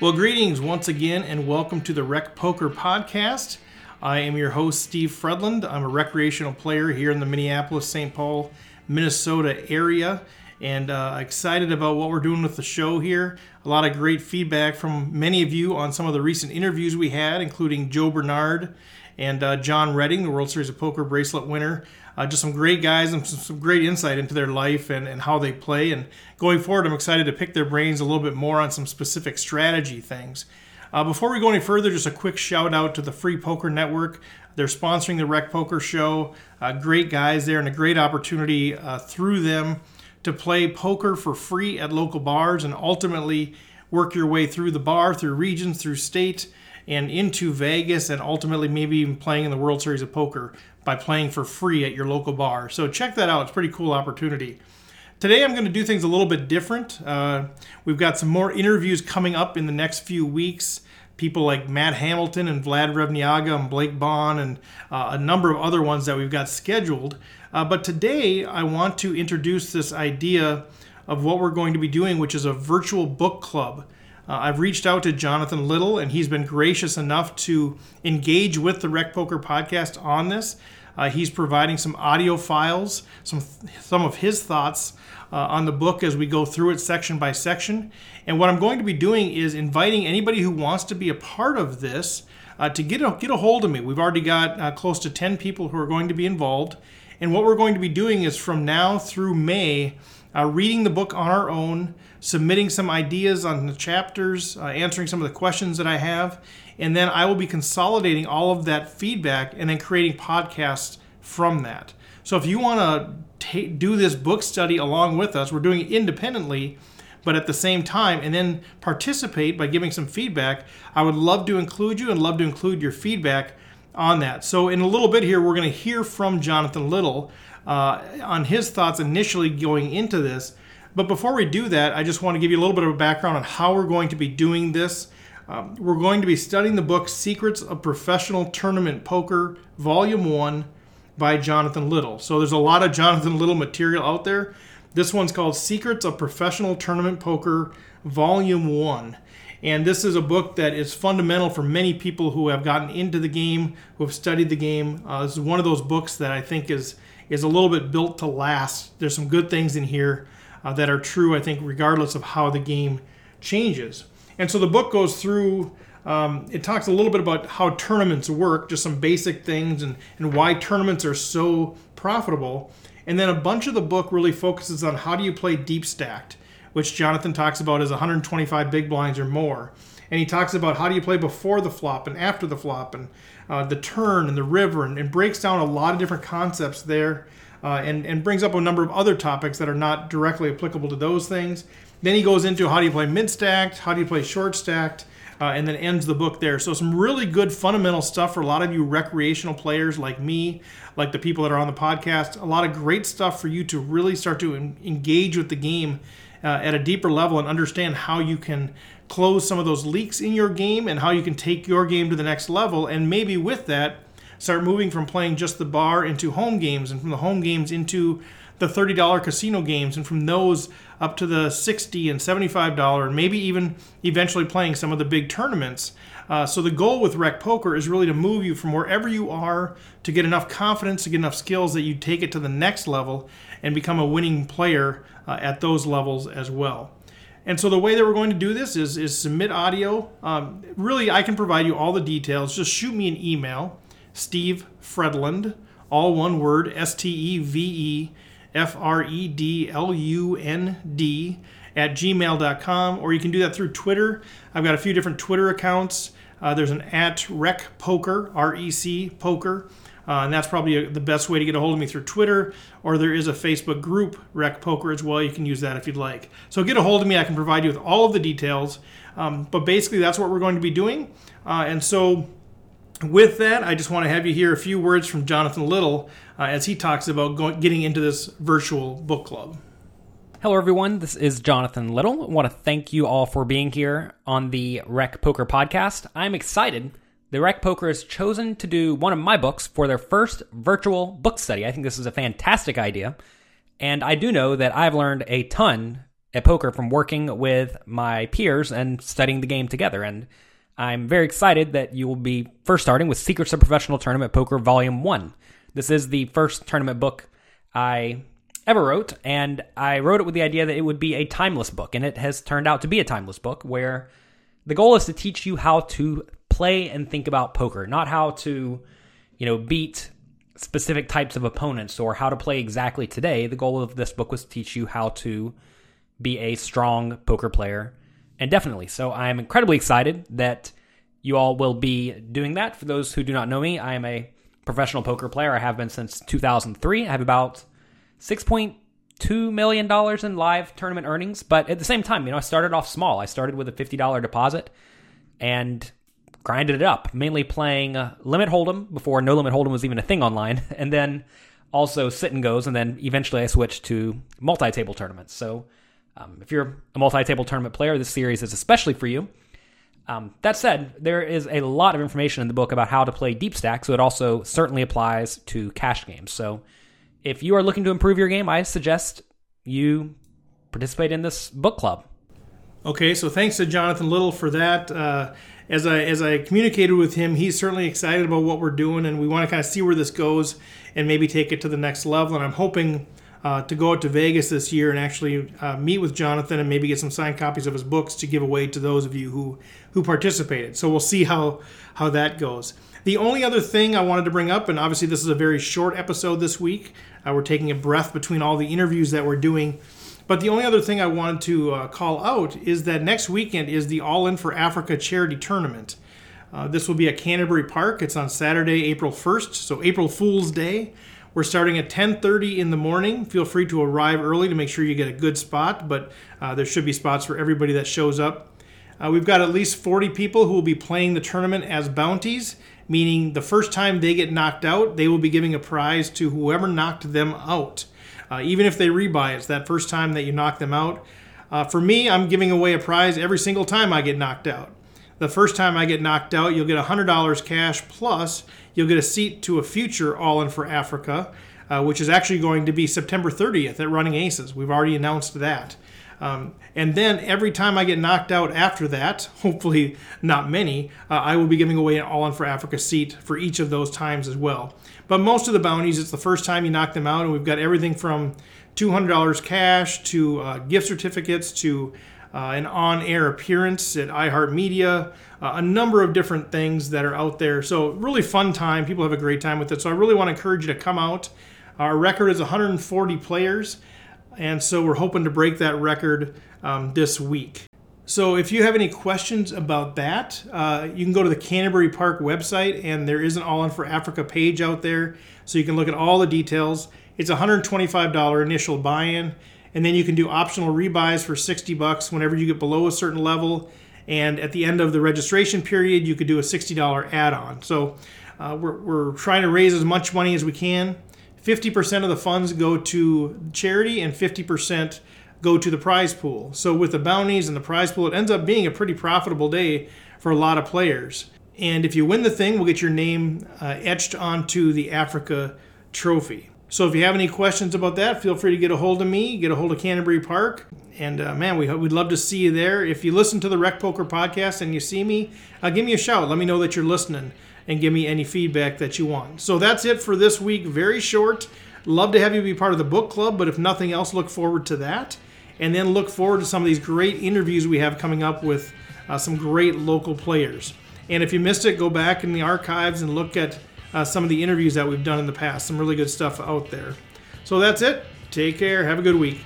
Well, greetings once again, and welcome to the Rec Poker Podcast. I am your host, Steve Fredlund. I'm a recreational player here in the Minneapolis, St. Paul, Minnesota area, and uh, excited about what we're doing with the show here. A lot of great feedback from many of you on some of the recent interviews we had, including Joe Bernard and uh, John Redding, the World Series of Poker bracelet winner. Uh, just some great guys and some, some, great insight into their life and, and how they play. And going forward, I'm excited to pick their brains a little bit more on some specific strategy things. Uh, before we go any further, just a quick shout out to the Free Poker Network. They're sponsoring the Rec Poker Show. Uh, great guys there, and a great opportunity uh, through them to play poker for free at local bars and ultimately work your way through the bar, through regions, through state, and into Vegas, and ultimately maybe even playing in the World Series of Poker by playing for free at your local bar. So check that out. It's a pretty cool opportunity. Today I'm going to do things a little bit different. Uh, we've got some more interviews coming up in the next few weeks. People like Matt Hamilton and Vlad Revniaga and Blake Bond and uh, a number of other ones that we've got scheduled. Uh, but today I want to introduce this idea of what we're going to be doing, which is a virtual book club. Uh, I've reached out to Jonathan Little, and he's been gracious enough to engage with the Rec Poker podcast on this. Uh, he's providing some audio files, some some of his thoughts uh, on the book as we go through it section by section. And what I'm going to be doing is inviting anybody who wants to be a part of this uh, to get a, get a hold of me. We've already got uh, close to 10 people who are going to be involved. And what we're going to be doing is from now through May, uh, reading the book on our own, submitting some ideas on the chapters, uh, answering some of the questions that I have, and then I will be consolidating all of that feedback and then creating podcasts from that. So if you want to do this book study along with us, we're doing it independently, but at the same time, and then participate by giving some feedback. I would love to include you and love to include your feedback on that. So in a little bit here, we're going to hear from Jonathan Little uh, on his thoughts initially going into this. But before we do that, I just want to give you a little bit of a background on how we're going to be doing this. Um, we're going to be studying the book Secrets of Professional Tournament Poker, Volume 1 by Jonathan Little. So there's a lot of Jonathan Little material out there. This one's called Secrets of Professional Tournament Poker, Volume 1. And this is a book that is fundamental for many people who have gotten into the game, who have studied the game. Uh, this is one of those books that I think is is a little bit built to last. There's some good things in here uh, that are true, I think, regardless of how the game changes. And so the book goes through, um, it talks a little bit about how tournaments work, just some basic things, and, and why tournaments are so profitable. And then a bunch of the book really focuses on how do you play deep stacked, which Jonathan talks about as 125 big blinds or more. And he talks about how do you play before the flop and after the flop, and uh, the turn and the river, and, and breaks down a lot of different concepts there uh, and, and brings up a number of other topics that are not directly applicable to those things. Then he goes into how do you play mid stacked, how do you play short stacked, uh, and then ends the book there. So, some really good fundamental stuff for a lot of you recreational players like me, like the people that are on the podcast. A lot of great stuff for you to really start to engage with the game uh, at a deeper level and understand how you can close some of those leaks in your game and how you can take your game to the next level. And maybe with that, start moving from playing just the bar into home games and from the home games into the $30 casino games and from those up to the 60 and $75 and maybe even eventually playing some of the big tournaments. Uh, so the goal with Rec Poker is really to move you from wherever you are to get enough confidence, to get enough skills that you take it to the next level and become a winning player uh, at those levels as well. And so the way that we're going to do this is, is submit audio. Um, really, I can provide you all the details. Just shoot me an email Steve Fredlund, all one word, S T E V E F R E D L U N D, at gmail.com, or you can do that through Twitter. I've got a few different Twitter accounts. Uh, there's an at Rec Poker, R E C Poker, uh, and that's probably a, the best way to get a hold of me through Twitter, or there is a Facebook group, Rec Poker, as well. You can use that if you'd like. So get a hold of me. I can provide you with all of the details. Um, but basically, that's what we're going to be doing. Uh, and so with that, I just want to have you hear a few words from Jonathan Little uh, as he talks about getting into this virtual book club. Hello, everyone. This is Jonathan Little. I want to thank you all for being here on the Rec Poker podcast. I'm excited. The Rec Poker has chosen to do one of my books for their first virtual book study. I think this is a fantastic idea. And I do know that I've learned a ton at poker from working with my peers and studying the game together. And I'm very excited that you will be first starting with Secrets of Professional Tournament Poker Volume 1. This is the first tournament book I ever wrote, and I wrote it with the idea that it would be a timeless book, and it has turned out to be a timeless book where the goal is to teach you how to play and think about poker, not how to, you know, beat specific types of opponents or how to play exactly today. The goal of this book was to teach you how to be a strong poker player indefinitely. So I'm incredibly excited that you all will be doing that. For those who do not know me, I am a professional poker player. I have been since 2003. I have about 6.2 million dollars in live tournament earnings, but at the same time, you know, I started off small. I started with a $50 deposit and grinded it up, mainly playing uh, limit hold'em before no limit hold'em was even a thing online, and then also sit and goes, and then eventually I switched to multi-table tournaments. So um, if you're a multi-table tournament player, this series is especially for you. Um, that said, there is a lot of information in the book about how to play deep stack, so it also certainly applies to cash games. So if you are looking to improve your game, I suggest you participate in this book club. Okay, so thanks to Jonathan Little for that. Uh, as I as I communicated with him, he's certainly excited about what we're doing, and we want to kind of see where this goes and maybe take it to the next level. And I'm hoping uh, to go out to Vegas this year and actually uh, meet with Jonathan and maybe get some signed copies of his books to give away to those of you who who participated. So we'll see how how that goes. The only other thing I wanted to bring up, and obviously this is a very short episode this week, uh, we're taking a breath between all the interviews that we're doing. But the only other thing I wanted to uh, call out is that next weekend is the All In for Africa charity tournament. Uh, this will be at Canterbury Park. It's on Saturday, April 1st, so April Fool's Day. We're starting at 10:30 in the morning. Feel free to arrive early to make sure you get a good spot, but uh, there should be spots for everybody that shows up. Uh, we've got at least 40 people who will be playing the tournament as bounties, meaning the first time they get knocked out, they will be giving a prize to whoever knocked them out. Uh, even if they rebuy, it's that first time that you knock them out. Uh, for me, I'm giving away a prize every single time I get knocked out. The first time I get knocked out, you'll get $100 cash plus you'll get a seat to a future All In for Africa, uh, which is actually going to be September 30th at Running Aces. We've already announced that. Um, and then every time I get knocked out after that, hopefully not many, uh, I will be giving away an All In for Africa seat for each of those times as well. But most of the bounties, it's the first time you knock them out, and we've got everything from $200 cash to uh, gift certificates to uh, an on air appearance at iHeartMedia, uh, a number of different things that are out there. So, really fun time. People have a great time with it. So, I really want to encourage you to come out. Our record is 140 players, and so we're hoping to break that record um, this week. So if you have any questions about that, uh, you can go to the Canterbury Park website, and there is an All In for Africa page out there, so you can look at all the details. It's $125 initial buy-in, and then you can do optional rebuys for 60 bucks whenever you get below a certain level. And at the end of the registration period, you could do a $60 add-on. So uh, we're, we're trying to raise as much money as we can. 50% of the funds go to charity, and 50% go to the prize pool. So with the bounties and the prize pool, it ends up being a pretty profitable day for a lot of players. And if you win the thing, we'll get your name uh, etched onto the Africa trophy. So if you have any questions about that, feel free to get a hold of me, get a hold of Canterbury Park. And uh, man, we, we'd love to see you there. If you listen to the Rec Poker podcast and you see me, uh, give me a shout. Let me know that you're listening and give me any feedback that you want. So that's it for this week. Very short. Love to have you be part of the book club, but if nothing else, look forward to that and then look forward to some of these great interviews we have coming up with uh, some great local players. And if you missed it, go back in the archives and look at uh, some of the interviews that we've done in the past. Some really good stuff out there. So that's it. Take care. Have a good week.